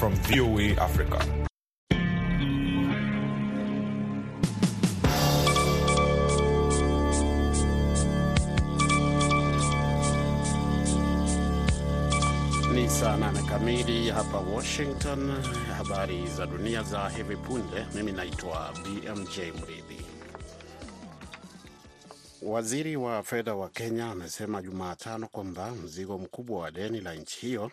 from VOA Africa. Ni saa nane kamili hapa Washington. Habari za dunia za hivi punde. Mimi naitwa BMJ Mridhi. Waziri wa fedha wa Kenya amesema Jumatano kwamba mzigo mkubwa wa deni la nchi hiyo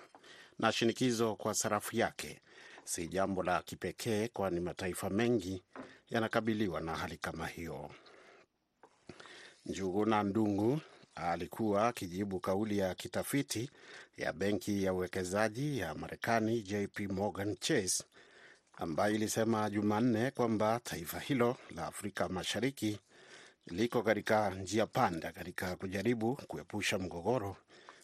na shinikizo kwa sarafu yake si jambo la kipekee, kwani mataifa mengi yanakabiliwa na hali kama hiyo. Njuguna Ndungu alikuwa akijibu kauli ya kitafiti ya benki ya uwekezaji ya Marekani JP Morgan Chase ambayo ilisema Jumanne kwamba taifa hilo la Afrika Mashariki liko katika njia panda katika kujaribu kuepusha mgogoro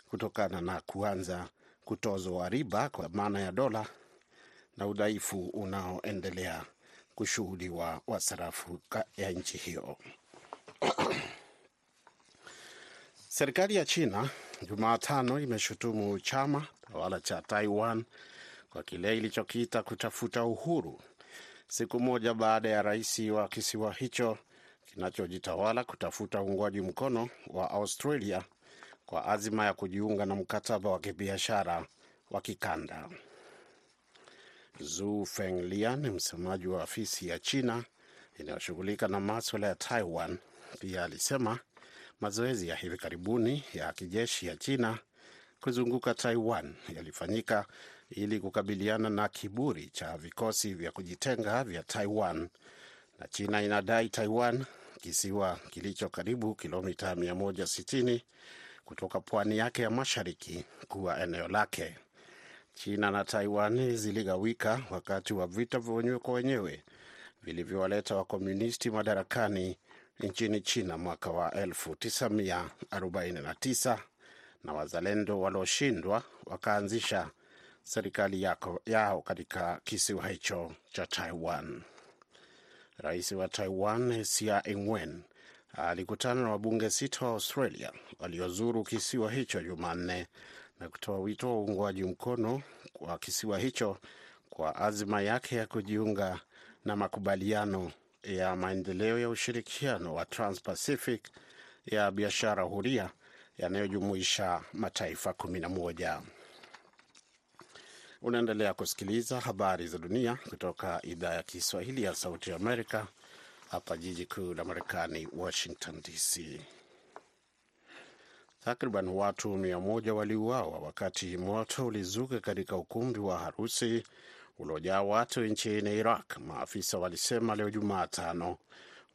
kutokana na kuanza kutozwa riba kwa maana ya dola na udhaifu unaoendelea kushuhudiwa wa sarafu ya nchi hiyo. Serikali ya China Jumatano imeshutumu chama tawala cha Taiwan kwa kile ilichokiita kutafuta uhuru, siku moja baada ya rais wa kisiwa hicho kinachojitawala kutafuta uungwaji mkono wa Australia kwa azima ya kujiunga na mkataba wa kibiashara wa kikanda. Zu Fenglia, msemaji wa afisi ya China inayoshughulika na maswala ya Taiwan, pia alisema mazoezi ya hivi karibuni ya kijeshi ya China kuzunguka Taiwan yalifanyika ili kukabiliana na kiburi cha vikosi vya kujitenga vya Taiwan, na China inadai Taiwan, kisiwa kilicho karibu kilomita 160 kutoka pwani yake ya mashariki, kuwa eneo lake. China na Taiwan ziligawika wakati wa vita vya wenyewe kwa wenyewe vilivyowaleta wakomunisti madarakani nchini China mwaka wa 1949 na wazalendo walioshindwa wakaanzisha serikali yako, yao katika kisiwa hicho cha Taiwan. Rais wa Taiwan Tsai Ing-wen alikutana na wabunge sita wa Australia waliozuru kisiwa hicho Jumanne na kutoa wito wa uungwaji mkono kwa kisiwa hicho kwa azima yake ya kujiunga na makubaliano ya maendeleo ya ushirikiano wa Trans-Pacific ya biashara huria yanayojumuisha mataifa kumi na moja. Unaendelea kusikiliza habari za dunia kutoka idhaa ya Kiswahili ya Sauti ya Amerika hapa jiji kuu la Marekani, Washington DC. Takriban watu mia moja waliuawa wakati moto ulizuka katika ukumbi wa harusi uliojaa watu nchini Iraq, maafisa walisema leo Jumatano,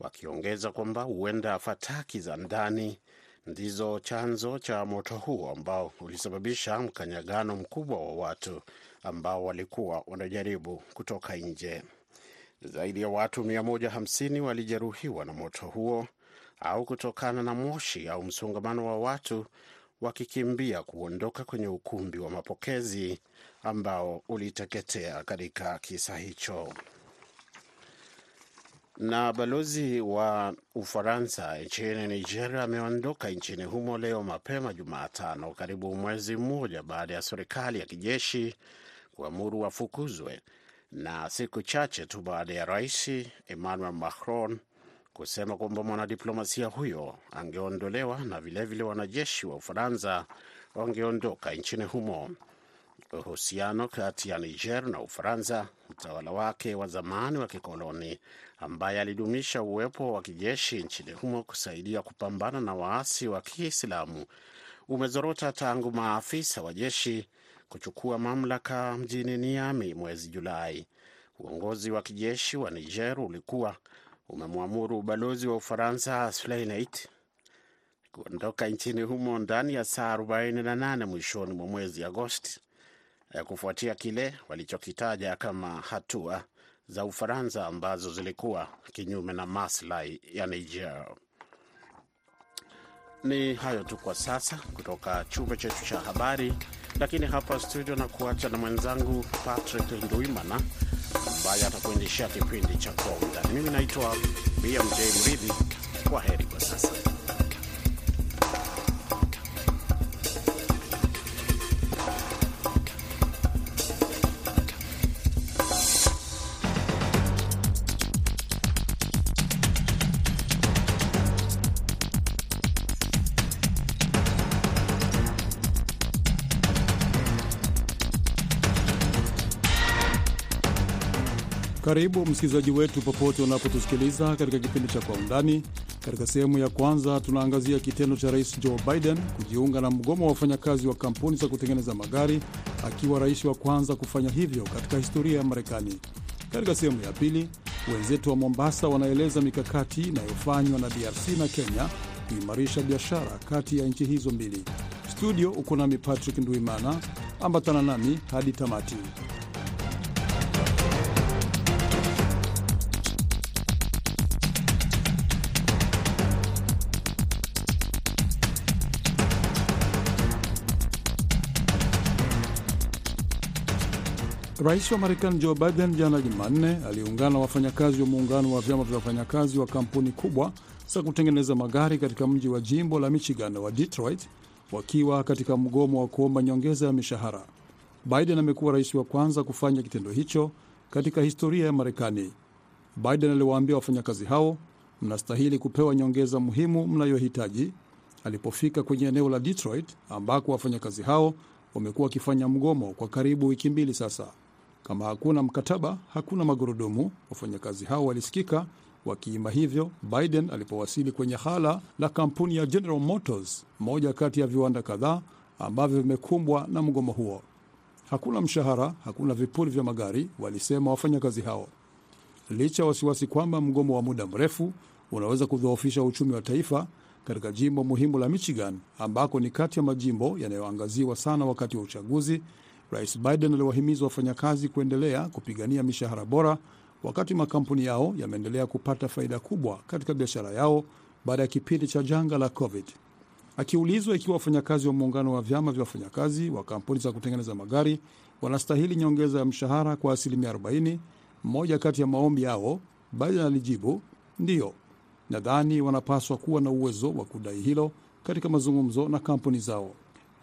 wakiongeza kwamba huenda fataki za ndani ndizo chanzo cha moto huo ambao ulisababisha mkanyagano mkubwa wa watu ambao walikuwa wanajaribu kutoka nje. Zaidi ya watu 150 walijeruhiwa na moto huo au kutokana na moshi au msongamano wa watu wakikimbia kuondoka kwenye ukumbi wa mapokezi ambao uliteketea katika kisa hicho. Na balozi wa Ufaransa nchini Nigeria ameondoka nchini humo leo mapema Jumatano, karibu mwezi mmoja baada ya serikali ya kijeshi kuamuru wafukuzwe na siku chache tu baada ya rais Emmanuel Macron kusema kwamba mwanadiplomasia huyo angeondolewa na vilevile wanajeshi wa Ufaransa wangeondoka nchini humo. Uhusiano kati ya Niger na Ufaransa, mtawala wake wa zamani wa kikoloni ambaye alidumisha uwepo wa kijeshi nchini humo kusaidia kupambana na waasi wa Kiislamu, umezorota tangu maafisa wa jeshi kuchukua mamlaka mjini Niamey mwezi Julai. Uongozi wa kijeshi wa Niger ulikuwa umemwamuru ubalozi wa Ufaransa Spleineit kuondoka nchini humo ndani ya saa 48 mwishoni mwa mwezi Agosti, kufuatia kile walichokitaja kama hatua za Ufaransa ambazo zilikuwa kinyume na maslahi ya Niger. Ni hayo tu kwa sasa kutoka chumba chetu cha habari, lakini hapa studio na kuacha na mwenzangu Patrick Nduimana ambaye atakuendeshea kipindi cha Kwa Undani. Mimi naitwa BMJ Mridhi. Kwa heri kwa sasa. Karibu msikilizaji wetu popote unapotusikiliza katika kipindi cha Kwa Undani. Katika sehemu ya kwanza, tunaangazia kitendo cha Rais Joe Biden kujiunga na mgomo wa wafanyakazi wa kampuni za kutengeneza magari, akiwa rais wa kwanza kufanya hivyo katika historia ya Marekani. Katika sehemu ya pili, wenzetu wa Mombasa wanaeleza mikakati inayofanywa na DRC na Kenya kuimarisha biashara kati ya nchi hizo mbili. Studio uko nami Patrick Nduimana, ambatana nami hadi tamati. Rais wa Marekani Joe Biden jana Jumanne aliungana na wafanyakazi wa muungano wa vyama vya wafanyakazi wa kampuni kubwa za kutengeneza magari katika mji wa jimbo la Michigan wa Detroit, wakiwa katika mgomo wa kuomba nyongeza ya mishahara. Biden amekuwa rais wa kwanza kufanya kitendo hicho katika historia ya Marekani. Biden aliwaambia wafanyakazi hao, mnastahili kupewa nyongeza muhimu mnayohitaji, alipofika kwenye eneo la Detroit ambako wafanyakazi hao wamekuwa wakifanya mgomo kwa karibu wiki mbili sasa. Kama hakuna mkataba, hakuna magurudumu, wafanyakazi hao walisikika wakiimba hivyo Biden alipowasili kwenye hala la kampuni ya General Motors, moja kati ya viwanda kadhaa ambavyo vimekumbwa na mgomo huo. Hakuna mshahara, hakuna vipuri vya magari, walisema wafanyakazi hao. Licha ya wasiwasi kwamba mgomo wa muda mrefu unaweza kudhoofisha uchumi wa taifa katika jimbo muhimu la Michigan ambako ni kati ya majimbo yanayoangaziwa sana wakati wa uchaguzi, Rais Biden aliwahimiza wafanyakazi kuendelea kupigania mishahara bora wakati makampuni yao yameendelea kupata faida kubwa katika biashara yao baada ya kipindi cha janga la COVID. Akiulizwa ikiwa wafanyakazi wa muungano wa vyama vya wafanyakazi wa kampuni za kutengeneza magari wanastahili nyongeza ya mshahara kwa asilimia 40, mmoja kati ya maombi yao, Biden alijibu ndiyo, nadhani wanapaswa kuwa na uwezo wa kudai hilo katika mazungumzo na kampuni zao.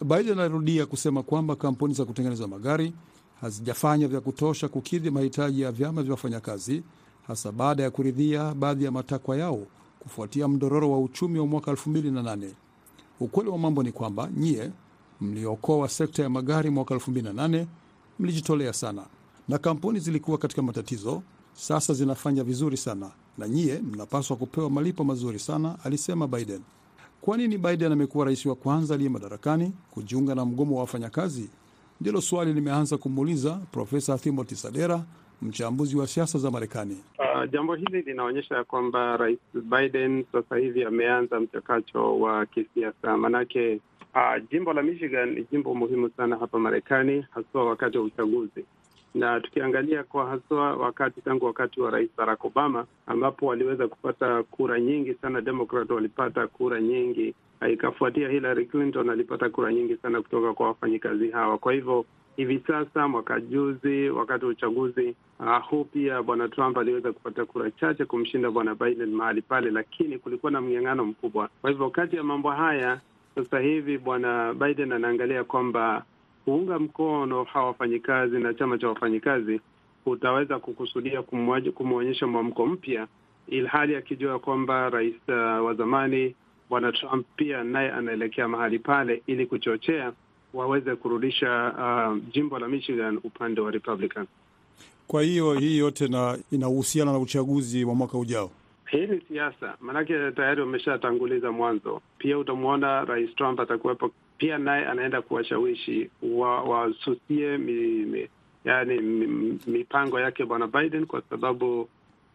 Biden alirudia kusema kwamba kampuni za kutengeneza magari hazijafanya vya kutosha kukidhi mahitaji ya vyama vya wafanyakazi, hasa baada ya kuridhia baadhi ya matakwa yao kufuatia mdororo wa uchumi wa mwaka 2008. Ukweli wa mambo ni kwamba nyie mliokoa sekta ya magari mwaka 2008 mlijitolea sana, na kampuni zilikuwa katika matatizo, sasa zinafanya vizuri sana, na nyie mnapaswa kupewa malipo mazuri sana, alisema Biden. Kwa nini Biden amekuwa rais wa kwanza aliye madarakani kujiunga na mgomo wa wafanyakazi? Ndilo swali limeanza kumuuliza Profesa Timothy Sadera, mchambuzi wa siasa za Marekani. Uh, jambo hili linaonyesha kwamba rais Biden sasa hivi ameanza mchakato wa kisiasa, manake uh, jimbo la Michigan ni jimbo muhimu sana hapa Marekani, haswa wakati wa uchaguzi na tukiangalia kwa haswa wakati tangu wakati wa rais Barack Obama ambapo waliweza kupata kura nyingi sana, Demokrat walipata kura nyingi, ikafuatia Hillary Clinton alipata kura nyingi sana kutoka kwa wafanyikazi hawa. Kwa hivyo hivi sasa, mwaka juzi, wakati wa uchaguzi uh, huu pia bwana Trump aliweza kupata kura chache kumshinda bwana Biden mahali pale, lakini kulikuwa na mng'ang'ano mkubwa. Kwa hivyo kati ya mambo haya sasa hivi bwana Biden anaangalia kwamba kuunga mkono hawa wafanyikazi na chama cha wafanyikazi utaweza kukusudia kumwonyesha mwamko mpya, ilhali akijua kwamba rais uh, wa zamani bwana Trump pia naye anaelekea mahali pale, ili kuchochea waweze kurudisha uh, jimbo la Michigan upande wa Republican. Kwa hiyo hii yote na inahusiana na uchaguzi wa mwaka ujao. Hii ni siasa, maanake tayari wameshatanguliza mwanzo. Pia utamwona rais Trump atakuwepo pia naye anaenda kuwashawishi wasusie wa mi, mi, yani mipango yake bwana Biden kwa sababu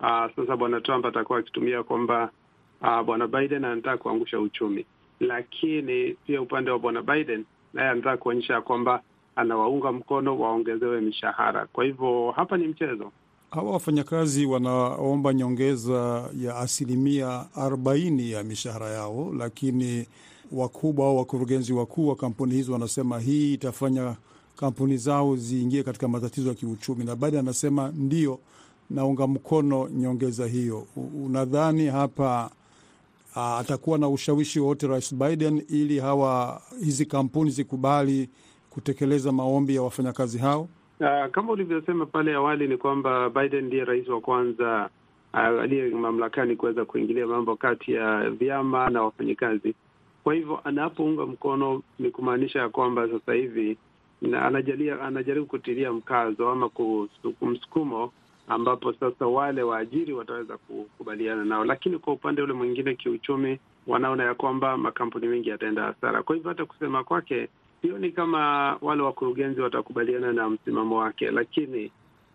uh, sasa bwana Trump atakuwa akitumia kwamba uh, bwana Biden anataka kuangusha uchumi, lakini pia upande wa bwana Biden naye anataka kuonyesha kwamba anawaunga mkono waongezewe mishahara. Kwa hivyo hapa ni mchezo. Hawa wafanyakazi wanaomba nyongeza ya asilimia arobaini ya mishahara yao, lakini wakubwa au wakurugenzi wakuu wa kampuni hizo wanasema hii itafanya kampuni zao ziingie katika matatizo ya kiuchumi, na Biden anasema ndio, naunga mkono nyongeza hiyo. Unadhani hapa a, atakuwa na ushawishi wowote Rais Biden ili hawa hizi kampuni zikubali kutekeleza maombi ya wafanyakazi hao? Uh, kama ulivyosema pale awali ni kwamba Biden ndiye rais wa kwanza uh, aliye mamlakani kuweza kuingilia mambo kati ya vyama na wafanyakazi. Kwa hivyo anapounga mkono ni kumaanisha ya kwamba sasa hivi anajalia anajaribu kutilia mkazo ama kumsukumo ambapo sasa wale waajiri wataweza kukubaliana nao, lakini kwa upande ule mwingine kiuchumi, wanaona ya kwamba makampuni mengi yataenda hasara. Kwa hivyo hata kusema kwake, sioni kama wale wakurugenzi watakubaliana na msimamo wake, lakini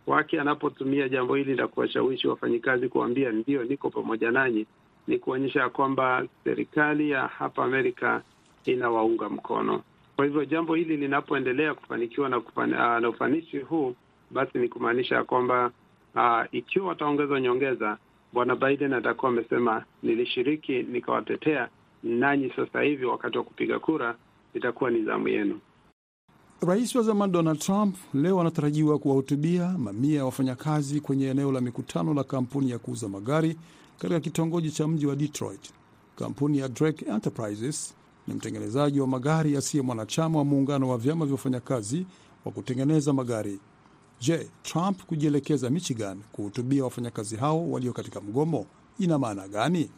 wake anapotumia jambo hili la kuwashawishi wafanyikazi kuambia ndio, niko pamoja nanyi, ni kuonyesha ya kwamba serikali ya hapa Amerika inawaunga mkono. Kwa hivyo jambo hili linapoendelea kufanikiwa na, kufan, uh, na ufanisi huu, basi ni kumaanisha ya kwamba uh, ikiwa wataongeza nyongeza, bwana Biden atakuwa amesema nilishiriki, nikawatetea nanyi, sasa hivi wakati wa kupiga kura itakuwa ni zamu yenu. Rais wa zamani Donald Trump leo anatarajiwa kuwahutubia mamia ya wafanyakazi kwenye eneo la mikutano la kampuni ya kuuza magari katika kitongoji cha mji wa Detroit. Kampuni ya Drake Enterprises ni mtengenezaji wa magari asiye mwanachama wa muungano wa vyama vya wafanyakazi wa kutengeneza magari. Je, Trump kujielekeza Michigan kuhutubia wafanyakazi hao walio katika mgomo ina maana gani?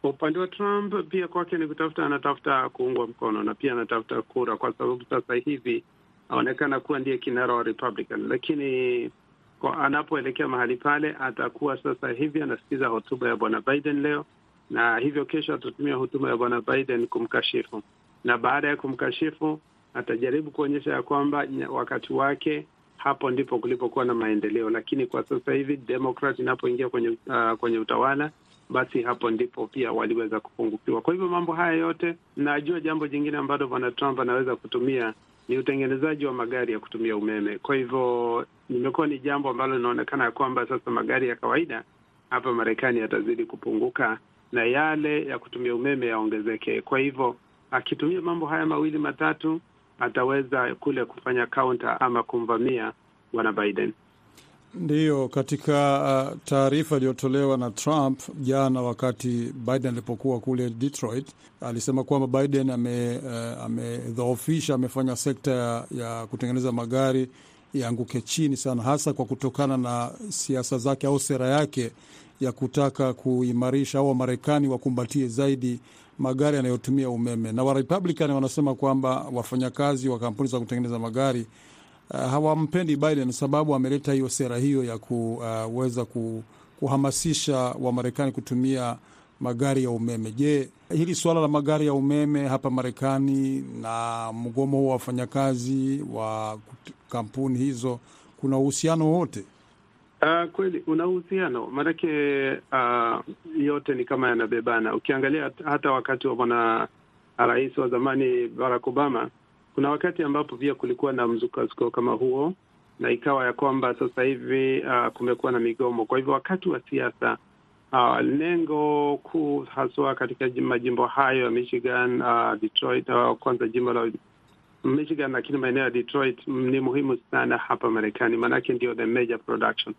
Kwa upande wa Trump pia kwake ni kutafuta, anatafuta kuungwa mkono na pia anatafuta kura, kwa sababu sasa hivi aonekana kuwa ndiye kinara wa Republican, lakini anapoelekea mahali pale atakuwa sasa hivi anasikiza hotuba ya bwana Biden leo, na hivyo kesho atatumia hotuba ya bwana Biden kumkashifu, na baada ya kumkashifu atajaribu kuonyesha ya kwamba wakati wake hapo ndipo kulipokuwa na maendeleo, lakini kwa sasa hivi Demokrat inapoingia kwenye, uh, kwenye utawala basi hapo ndipo pia waliweza kupungukiwa. Kwa hivyo mambo haya yote, najua jambo jingine ambalo bwana Trump anaweza kutumia ni utengenezaji wa magari ya kutumia umeme. Kwa hivyo limekuwa ni jambo ambalo linaonekana ya kwamba sasa magari ya kawaida hapa Marekani yatazidi kupunguka na yale ya kutumia umeme yaongezeke. Kwa hivyo akitumia mambo haya mawili matatu, ataweza kule kufanya counter ama kumvamia bwana Biden. Ndiyo, katika uh, taarifa iliyotolewa na Trump jana wakati Biden alipokuwa kule Detroit, alisema kwamba Biden amedhoofisha, uh, amefanya sekta ya, ya kutengeneza magari ianguke chini sana, hasa kwa kutokana na siasa zake au sera yake ya kutaka kuimarisha au Wamarekani wakumbatie zaidi magari yanayotumia umeme, na Warepublican wanasema kwamba wafanyakazi wa kampuni za kutengeneza magari Uh, hawampendi Biden sababu ameleta hiyo sera hiyo ya kuweza uh, kuhamasisha Wamarekani kutumia magari ya umeme. Je, hili suala la magari ya umeme hapa Marekani na mgomo huo wa wafanyakazi wa kampuni hizo kuna uhusiano wowote? Uh, kweli una uhusiano maanake, uh, yote ni kama yanabebana. Ukiangalia hata wakati wa bwana rais wa zamani Barack Obama kuna wakati ambapo pia kulikuwa na mzukasuko kama huo, na ikawa ya kwamba sasa hivi uh, kumekuwa na migomo. Kwa hivyo wakati wa siasa uh, lengo kuu haswa katika majimbo hayo ya Michigan, uh, Detroit, uh, kwanza jimbo la Michigan, lakini maeneo ya Detroit ni muhimu sana hapa Marekani, maanake ndio the major production.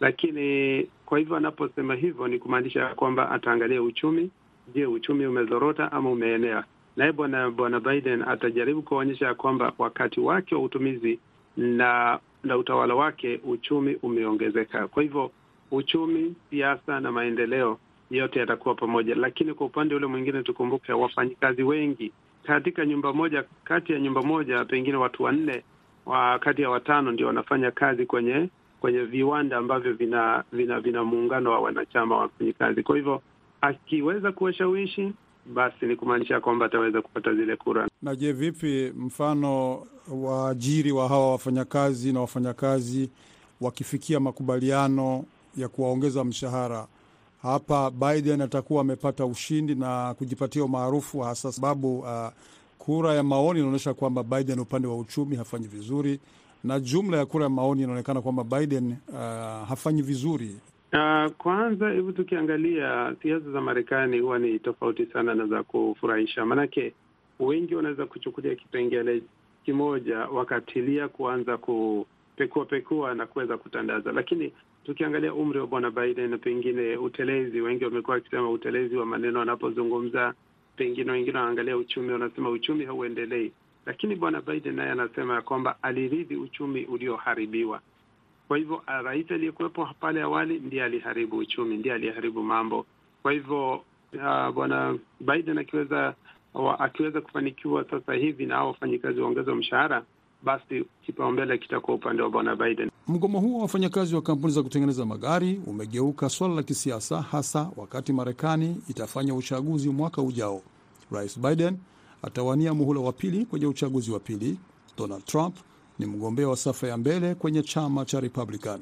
Lakini kwa hivyo anaposema hivyo ni kumaanisha kwamba ataangalia uchumi. Je, uchumi umezorota ama umeenea? Naye bwana bwana Biden atajaribu kuonyesha ya kwamba wakati wake wa utumizi na na utawala wake uchumi umeongezeka. Kwa hivyo uchumi, siasa na maendeleo yote yatakuwa pamoja. Lakini kwa upande ule mwingine, tukumbuke wafanyikazi wengi katika nyumba moja, kati ya nyumba moja pengine watu wanne wa kati ya watano ndio wanafanya kazi kwenye kwenye viwanda ambavyo vina vina vina muungano wa wanachama wa wafanyikazi. Kwa hivyo akiweza kuwashawishi basi ni kumaanisha kwamba ataweza kupata zile kura. Na je, vipi mfano waajiri wa hawa wafanyakazi na wafanyakazi wakifikia makubaliano ya kuwaongeza mshahara, hapa Biden atakuwa amepata ushindi na kujipatia umaarufu, hasa sababu uh, kura ya maoni inaonyesha kwamba Biden upande wa uchumi hafanyi vizuri, na jumla ya kura ya maoni inaonekana kwamba Biden uh, hafanyi vizuri. Uh, kwanza hebu tukiangalia siasa za Marekani huwa ni tofauti sana na za kufurahisha, maanake wengi wanaweza kuchukulia kipengele kimoja wakatilia kuanza kupekua pekua na kuweza kutandaza, lakini tukiangalia umri wa bwana Biden na pengine utelezi, wengi wamekuwa wakisema utelezi wa maneno wanapozungumza, pengine wengine wanaangalia uchumi, wanasema uchumi hauendelei, lakini bwana Biden naye anasema ya kwamba aliridhi uchumi ulioharibiwa. Kwa hivyo rais aliyekuwepo pale awali ndiye aliharibu uchumi, ndiye aliharibu mambo. Kwa hivyo uh, bwana Biden akiweza akiweza kufanikiwa sasa hivi na hao wafanyikazi waongezwa mshahara, basi kipaumbele kitakuwa upande wa bwana Biden. Mgomo huo wa wafanyakazi wa kampuni za kutengeneza magari umegeuka swala la kisiasa, hasa wakati Marekani itafanya uchaguzi mwaka ujao. Rais Biden atawania muhula wa pili kwenye uchaguzi wa pili. Donald Trump ni mgombea wa safa ya mbele kwenye chama cha Republican.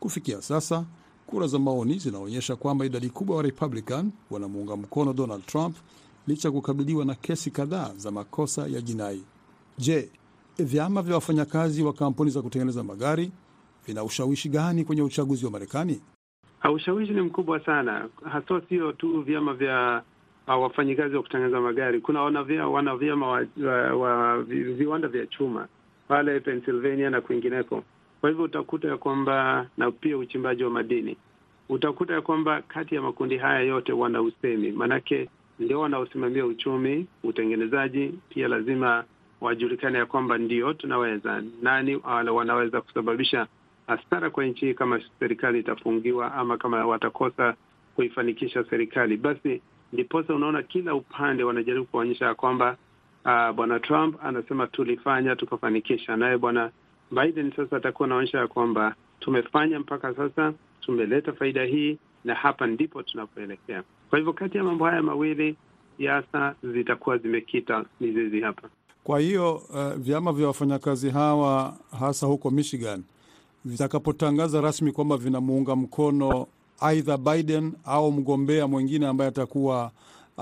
Kufikia sasa, kura za maoni zinaonyesha kwamba idadi kubwa wa Republican wanamuunga mkono Donald Trump licha ya kukabiliwa na kesi kadhaa za makosa ya jinai. Je, vyama vya wafanyakazi wa kampuni za kutengeneza magari vina ushawishi gani kwenye uchaguzi wa Marekani? Ushawishi ni mkubwa sana, haswa sio tu vyama vya uh, wafanyikazi wa kutengeneza magari. Kuna wana vyama wa, wa, wa viwanda vya chuma pale Pennsylvania na kwingineko. Kwa hivyo utakuta ya kwamba na pia uchimbaji wa madini, utakuta ya kwamba kati ya makundi haya yote wana usemi, maanake ndio wanaosimamia uchumi, utengenezaji. Pia lazima wajulikane ya kwamba ndio tunaweza, nani wanaweza kusababisha hasara kwa nchi hii kama serikali itafungiwa ama kama watakosa kuifanikisha serikali. Basi ndiposa unaona kila upande wanajaribu kuonyesha ya kwamba uh, bwana Trump anasema tulifanya tukafanikisha, naye bwana Biden sasa atakuwa anaonyesha ya kwamba tumefanya mpaka sasa, tumeleta faida hii na hapa ndipo tunapoelekea. Kwa hivyo kati ya mambo haya mawili siasa zitakuwa zimekita mizizi hapa. Kwa hiyo uh, vyama vya wafanyakazi hawa hasa huko Michigan vitakapotangaza rasmi kwamba vinamuunga mkono aidha Biden au mgombea mwingine ambaye atakuwa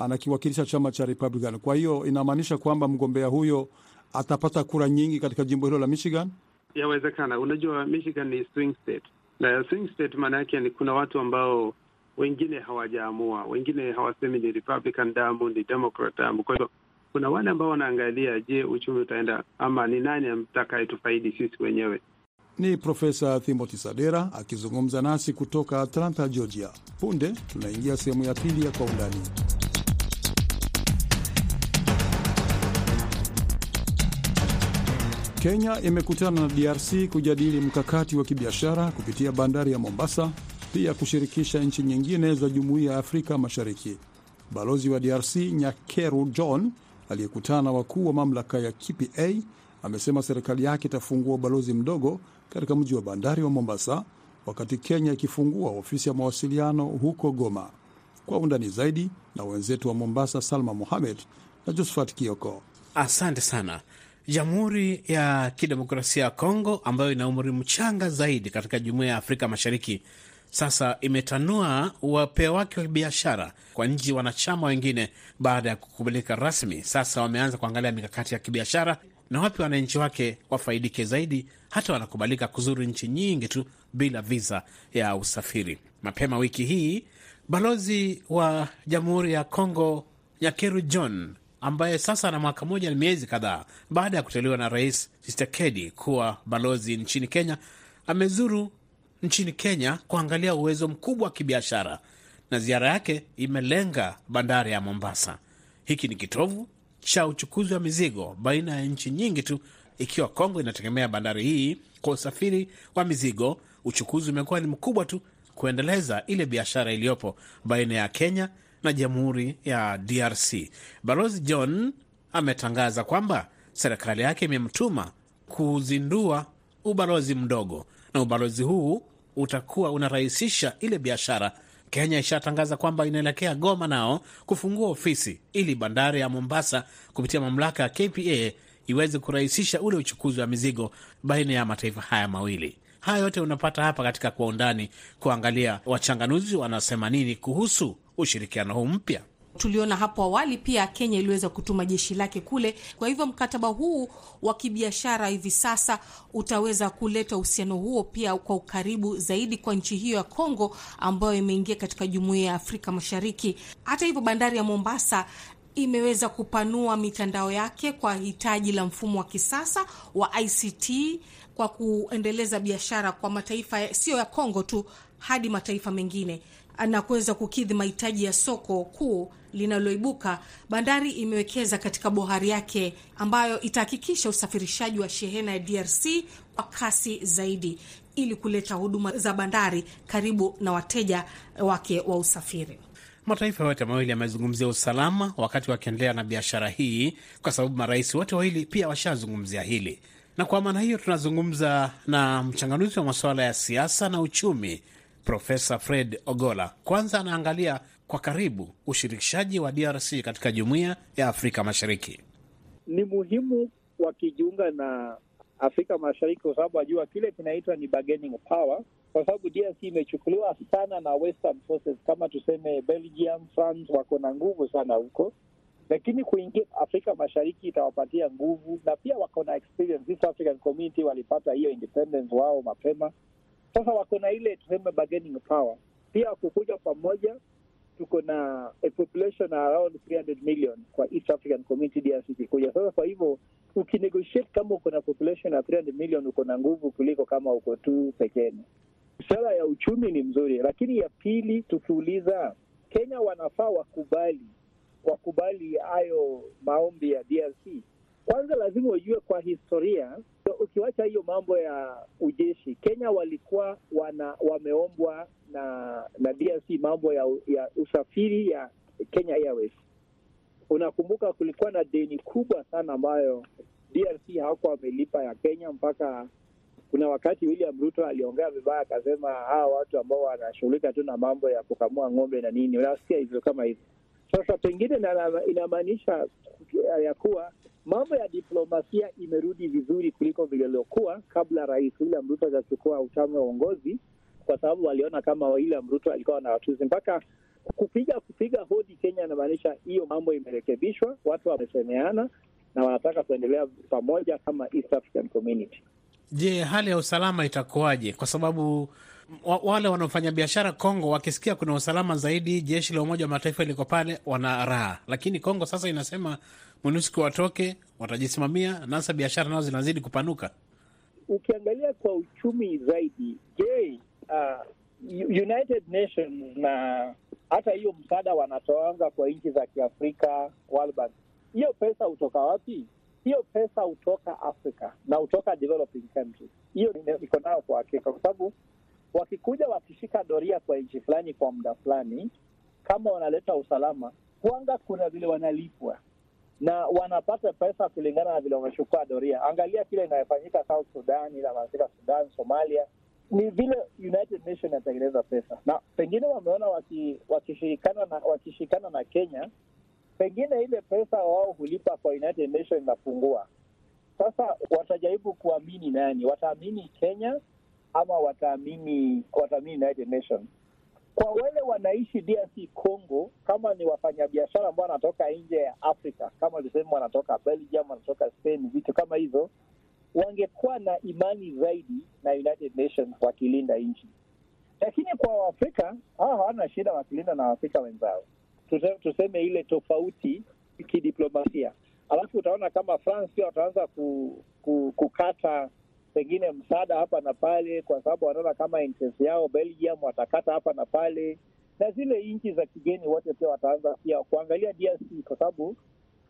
anakiwakilisha chama cha Republican, kwa hiyo inamaanisha kwamba mgombea huyo atapata kura nyingi katika jimbo hilo la Michigan. Yawezekana. Unajua, Michigan ni swing state, na swing state maana yake ni kuna watu ambao wengine hawajaamua, wengine hawasemi ni Republican damu, ni Democrat damu. Kwa hivyo kuna wale ambao wanaangalia, je, uchumi utaenda ama ni nani mtakayetufaidi sisi wenyewe. Ni Profesa Timothy Sadera akizungumza nasi kutoka Atlanta, Georgia. Punde tunaingia sehemu ya pili ya Kwa Undani. Kenya imekutana na DRC kujadili mkakati wa kibiashara kupitia bandari ya Mombasa, pia kushirikisha nchi nyingine za Jumuiya ya Afrika Mashariki. Balozi wa DRC Nyakeru John aliyekutana na wakuu wa mamlaka ya KPA amesema serikali yake itafungua ubalozi mdogo katika mji wa bandari wa Mombasa, wakati Kenya ikifungua ofisi ya mawasiliano huko Goma. Kwa undani zaidi na wenzetu wa Mombasa, Salma Mohamed na Josephat Kioko. Asante sana. Jamhuri ya Kidemokrasia ya Kongo ambayo ina umri mchanga zaidi katika Jumuiya ya Afrika Mashariki sasa imetanua wapea wake wa biashara kwa nchi wanachama wengine baada ya kukubalika rasmi. Sasa wameanza kuangalia mikakati ya kibiashara na wapi wananchi wake wafaidike zaidi, hata wanakubalika kuzuru nchi nyingi tu bila visa ya usafiri. Mapema wiki hii balozi wa Jamhuri ya Kongo Nyakeru John ambaye sasa ana mwaka moja na miezi kadhaa baada ya kuteuliwa na Rais Tshisekedi kuwa balozi nchini Kenya, amezuru nchini Kenya kuangalia uwezo mkubwa wa kibiashara, na ziara yake imelenga bandari ya Mombasa. Hiki ni kitovu cha uchukuzi wa mizigo baina ya nchi nyingi tu, ikiwa Kongo inategemea bandari hii kwa usafiri wa mizigo. Uchukuzi umekuwa ni mkubwa tu kuendeleza ile biashara iliyopo baina ya Kenya na jamhuri ya DRC. Balozi John ametangaza kwamba serikali yake imemtuma kuzindua ubalozi mdogo, na ubalozi huu utakuwa unarahisisha ile biashara. Kenya ishatangaza kwamba inaelekea Goma nao kufungua ofisi ili bandari ya Mombasa kupitia mamlaka ya KPA iweze kurahisisha ule uchukuzi wa mizigo baina ya mataifa haya mawili. Haya yote unapata hapa katika Kwa Undani, kuangalia wachanganuzi wanasema nini kuhusu ushirikiano huu mpya. Tuliona hapo awali pia Kenya iliweza kutuma jeshi lake kule. Kwa hivyo mkataba huu wa kibiashara hivi sasa utaweza kuleta uhusiano huo pia kwa ukaribu zaidi kwa nchi hiyo ya Kongo ambayo imeingia katika jumuiya ya Afrika Mashariki. Hata hivyo, bandari ya Mombasa imeweza kupanua mitandao yake kwa hitaji la mfumo wa kisasa wa ICT kwa kuendeleza biashara kwa mataifa sio ya Kongo tu hadi mataifa mengine na kuweza kukidhi mahitaji ya soko kuu linaloibuka. Bandari imewekeza katika bohari yake ambayo itahakikisha usafirishaji wa shehena ya DRC kwa kasi zaidi ili kuleta huduma za bandari karibu na wateja wake wa usafiri. Mataifa yote mawili yamezungumzia usalama wakati wakiendelea na biashara hii, kwa sababu marais wote wawili pia washazungumzia hili. Na kwa maana hiyo tunazungumza na mchanganuzi wa masuala ya siasa na uchumi Profesa Fred Ogola. Kwanza anaangalia kwa karibu ushirikishaji wa DRC katika jumuiya ya Afrika Mashariki. Ni muhimu wakijiunga na Afrika Mashariki kwa sababu wajua kile kinaitwa ni bargaining power, kwa sababu DRC imechukuliwa sana na western forces, kama tuseme Belgium, France wako na nguvu sana huko, lakini kuingia Afrika Mashariki itawapatia nguvu, na pia wako na experience. East African Community walipata hiyo independence wao mapema, sasa wako na ile tuseme bargaining power. Pia kukuja pamoja, tuko na a population around 300 million kwa East African Community DRC sasa. Kwa hivyo ukinegotiate kama uko na population ya 300 million, uko na nguvu kuliko kama uko tu pekeni. Sera ya uchumi ni mzuri, lakini ya pili, tukiuliza Kenya wanafaa wakubali wakubali hayo maombi ya DRC. Kwanza lazima ujue kwa historia, ukiwacha hiyo mambo ya ujeshi, Kenya walikuwa wana wameombwa na na DRC mambo ya, ya usafiri ya Kenya Airways. Unakumbuka kulikuwa na deni kubwa sana ambayo DRC hawakuwa wamelipa ya Kenya mpaka kuna wakati William Ruto aliongea vibaya, akasema hawa watu ambao wanashughulika tu na mambo ya kukamua ng'ombe na nini, unasikia hivyo kama hivyo. Sasa pengine inamaanisha ya kuwa mambo ya diplomasia imerudi vizuri kuliko vilivyokuwa kabla Rais William Ruto hajachukua utamu wa uongozi, kwa sababu waliona kama William Ruto alikuwa na watuzi mpaka kupiga kupiga hodi Kenya. Inamaanisha hiyo mambo imerekebishwa, watu wamesemeana na wanataka kuendelea pamoja kama East African Community. Je, hali ya usalama itakuwaje? Kwa sababu wale wanaofanya biashara Kongo wakisikia kuna usalama zaidi, jeshi la Umoja wa Mataifa liko pale, wana raha. Lakini Kongo sasa inasema MONUSCO watoke, watajisimamia, nasa biashara nazo zinazidi kupanuka. Ukiangalia kwa uchumi zaidi, je, uh, United Nations na hata hiyo msaada wanatoanga kwa nchi za Kiafrika, World Bank, hiyo pesa hutoka wapi? Hiyo pesa hutoka Afrika na hutoka developing countries. Hiyo iko nayo kwa hakika, kwa sababu wakikuja wakishika doria kwa nchi fulani kwa muda fulani, kama wanaleta usalama, kwanza kuna vile wanalipwa na wanapata pesa kulingana na vile wamechukua doria. Angalia kile inayofanyika South Sudan, inamaanisika Sudan, Somalia, ni vile United Nations inatengeneza pesa, na pengine wameona wakishirikana na wakishirikana na Kenya, pengine ile pesa wao hulipa kwa United Nations inapungua. Sasa watajaribu kuamini nani? Wataamini Kenya ama wataamini wataamini United Nations? Kwa wale wanaishi DRC Congo, kama ni wafanyabiashara ambao wanatoka nje ya Afrika, kama tuseme wanatoka Belgium, wanatoka Spain, vitu kama hizo, wangekuwa na imani zaidi na United Nations wakilinda nchi. Lakini kwa Waafrika hawa hawana shida wakilinda na Waafrika wenzao, tuseme ile tofauti kidiplomasia. Alafu utaona kama France pia wataanza ku, ku, kukata pengine msaada hapa na pale, kwa sababu wanaona kama interest yao. Belgium watakata hapa na pale, na zile nchi za kigeni wote pia wataanza pia kuangalia DRC, kwa sababu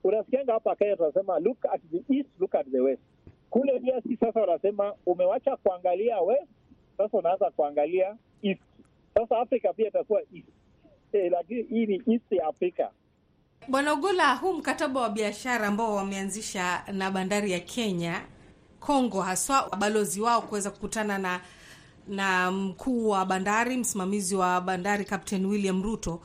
unasikianga hapa Kenya tunasema look at the east, look at the west. Kule DRC sasa wanasema umewacha kuangalia west, sasa unaanza kuangalia east. Sasa Afrika pia itakuwa east eh, lakini hii ni east ya Afrika. Bwana Ogola, huu mkataba wa biashara ambao wameanzisha na bandari ya Kenya Kongo, haswa balozi wao kuweza kukutana na na mkuu wa bandari, msimamizi wa bandari Captain William Ruto,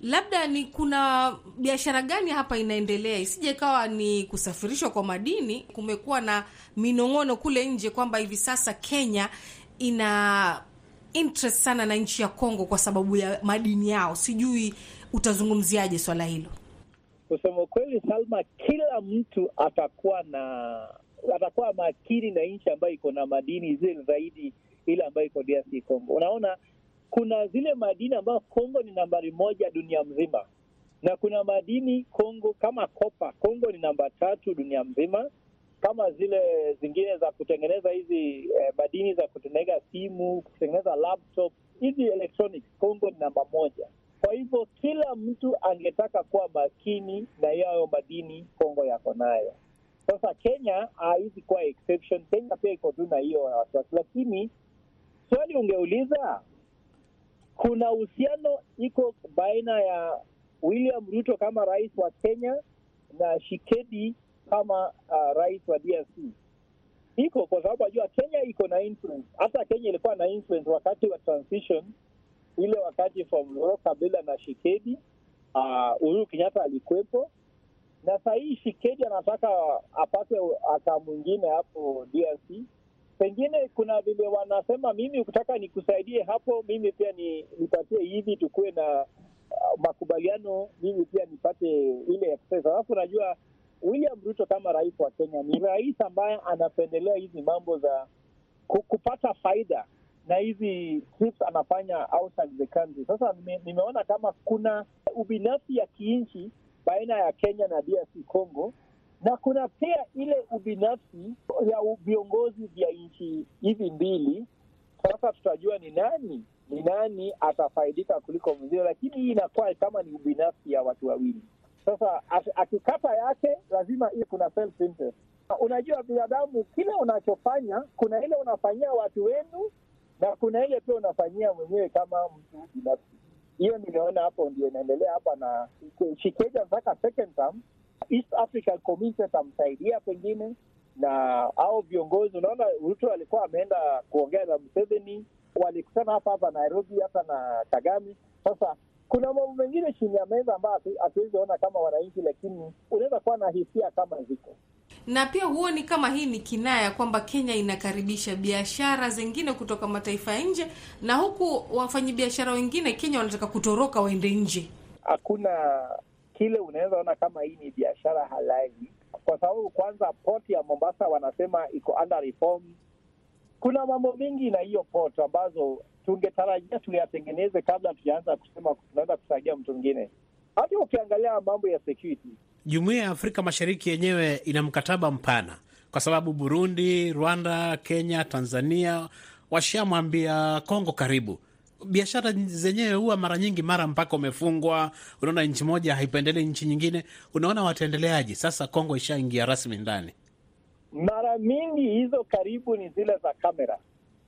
labda ni kuna biashara gani hapa inaendelea, isije ikawa ni kusafirishwa kwa madini. Kumekuwa na minong'ono kule nje kwamba hivi sasa Kenya ina interest sana na nchi ya Kongo kwa sababu ya madini yao. Sijui utazungumziaje swala hilo? Kusema kweli, Salma, kila mtu atakuwa na atakuwa makini na nchi ambayo iko na madini zile zaidi ile ambayo iko DRC Congo. Unaona, kuna zile madini ambayo Congo ni nambari moja dunia mzima, na kuna madini Congo kama kopa, Congo ni namba tatu dunia mzima, kama zile zingine za kutengeneza hizi eh, madini za kutengeneza simu, kutengeneza laptop, hizi electronics, Congo ni namba moja. Kwa hivyo kila mtu angetaka kuwa makini na yayo madini Congo yako nayo. Sasa Kenya haizi kuwa exception. Kenya pia iko tu na hiyo wasiwasi, lakini swali ungeuliza, kuna uhusiano iko baina ya William Ruto kama rais wa Kenya na Shikedi kama uh, rais wa DRC. iko kwa sababu najua Kenya iko na influence. Hata Kenya ilikuwa na influence wakati wa transition ile, wakati from Kabila na Shikedi, uh, Uhuru Kenyatta alikuwepo, na sahii Shikedi anataka apate aka mwingine hapo DRC. Pengine kuna vile wanasema, mimi ukitaka nikusaidie hapo, mimi pia ni nipatie hivi, tukuwe na uh, makubaliano, mimi pia nipate ile pesa. Alafu unajua William Ruto kama rais wa Kenya ni rais ambaye anapendelea hizi mambo za kupata faida na hizi trips anafanya outside the country. Sasa nime, nimeona kama kuna ubinafsi ya kiinchi baina ya Kenya na DRC Congo, na kuna pia ile ubinafsi ya viongozi vya nchi hizi mbili. Sasa tutajua ni nani ni nani atafaidika kuliko mwingine, lakini hii inakuwa kama ni ubinafsi ya watu wawili. Sasa akikata yake lazima iwe kuna self interest. Unajua binadamu, kile unachofanya kuna ile unafanyia watu wenu na kuna ile pia unafanyia mwenyewe kama mtu binafsi. Hiyo nimeona hapo ndio inaendelea hapa, na Shikeja mpaka second term, East African Community atamsaidia pengine na au viongozi. Unaona, Ruto alikuwa ameenda kuongea na Museveni, walikutana hapa hapa Nairobi hapa na Kagame. Sasa kuna mambo mengine chini ya meza ambayo hatuwezi ona kama wananchi, lakini unaweza kuwa na hisia kama ziko na pia huoni kama hii ni kinaya kwamba Kenya inakaribisha biashara zingine kutoka mataifa ya nje, na huku wafanyabiashara wengine Kenya wanataka kutoroka waende nje. Hakuna kile unaweza ona kama hii ni biashara halali, kwa sababu kwanza poti ya Mombasa wanasema iko under reform. Kuna mambo mengi na hiyo poti ambazo tungetarajia tuyatengeneze kabla tujaanza kusema tunaweza kusaidia mtu mwingine. Hata ukiangalia mambo ya security Jumuiya ya Afrika Mashariki yenyewe ina mkataba mpana, kwa sababu Burundi, Rwanda, Kenya, Tanzania washamwambia Kongo karibu. Biashara zenyewe huwa mara nyingi mara mpaka umefungwa, unaona nchi moja haipendelei nchi nyingine, unaona wataendeleaje? Sasa Kongo ishaingia rasmi ndani. Mara mingi hizo karibu ni zile za kamera.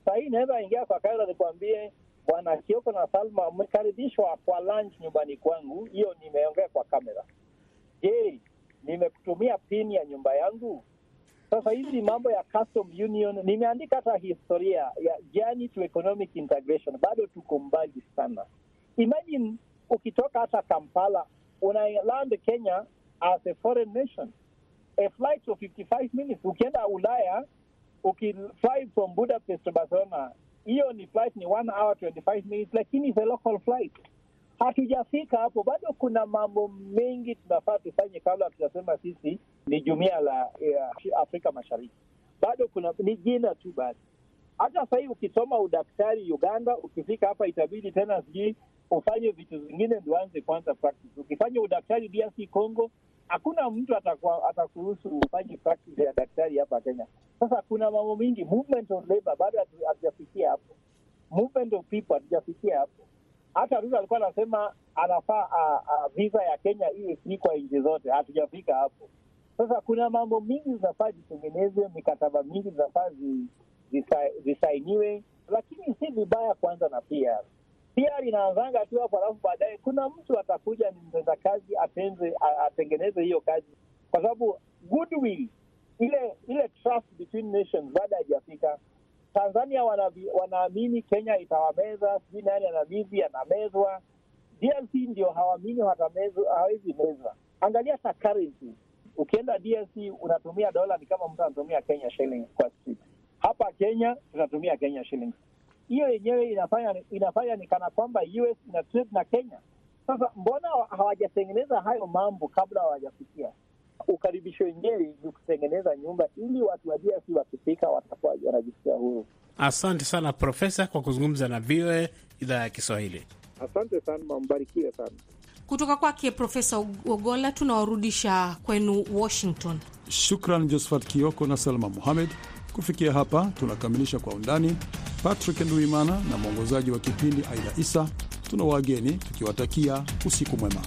Sahii inaweza ingia kwa kamera nikuambie, Bwana Kioko na Salma mmekaribishwa kwa lunch nyumbani kwangu. Hiyo nimeongea kwa kamera. Je, nimekutumia pin ya nyumba yangu? Sasa hizi mambo ya custom union, nimeandika hata historia ya journey to economic integration, bado tuko mbali sana. Imagine ukitoka hata Kampala una land Kenya as a foreign nation, a flight of 55 minutes. Ukienda Ulaya ukifly from Budapest to Barcelona, hiyo ni flight ni 1 hour 25 minutes, lakini is a local flight hatujafika hapo bado. Kuna mambo mengi tunafaa tufanye kabla tunasema sisi ni jumuiya la uh, Afrika Mashariki. Bado kuna ni jina tu basi. Hata sahii ukisoma udaktari Uganda, ukifika hapa itabidi tena sijui ufanye vitu vingine ndio anze kwanza practice. Ukifanya udaktari DRC Congo, hakuna mtu atakuruhusu ufanye practice ya daktari hapa Kenya. Sasa kuna mambo mingi, movement of labor bado hatujafikia hapo, movement of people hatujafikia hapo hata Ruto alikuwa anasema anafaa visa ya Kenya iwe free kwa nchi zote. Hatujafika hapo. Sasa kuna mambo mingi zinafaa zitengenezwe, mikataba mingi zinafaa zisainiwe, lakini si vibaya kwanza na PR. PR inaanzanga tu hapo, alafu baadaye kuna mtu atakuja, ni mtenda kazi atengeneze hiyo kazi, kwa sababu goodwill, ile ile trust between nations bado haijafika. Tanzania wanaamini Kenya itawameza, sijui nani anamizi anamezwa. DRC ndio hawaamini hawezi mezwa. Angalia hata currency, ukienda DRC unatumia dola ni kama mtu anatumia Kenya shilling kwa street. Hapa Kenya tunatumia Kenya shilling. Hiyo yenyewe inafanya inafanya ni kana kwamba US ina trade na Kenya. Sasa mbona hawajatengeneza hayo mambo kabla hawajafikia? Ukaribisho wenyewe ni kutengeneza nyumba ili watu wa DRC wakifika watakuwa wanajisikia huru. Asante sana Profesa kwa kuzungumza na VOA idhaa ya Kiswahili. Asante sana, mbarikiwe sana. Kutoka kwake Profesa Ogola tunawarudisha kwenu Washington. Shukran Josephat Kioko na Salma Muhamed. Kufikia hapa tunakamilisha Kwa Undani. Patrick Nduimana na mwongozaji wa kipindi Aida Isa tuna wageni tukiwatakia usiku mwema.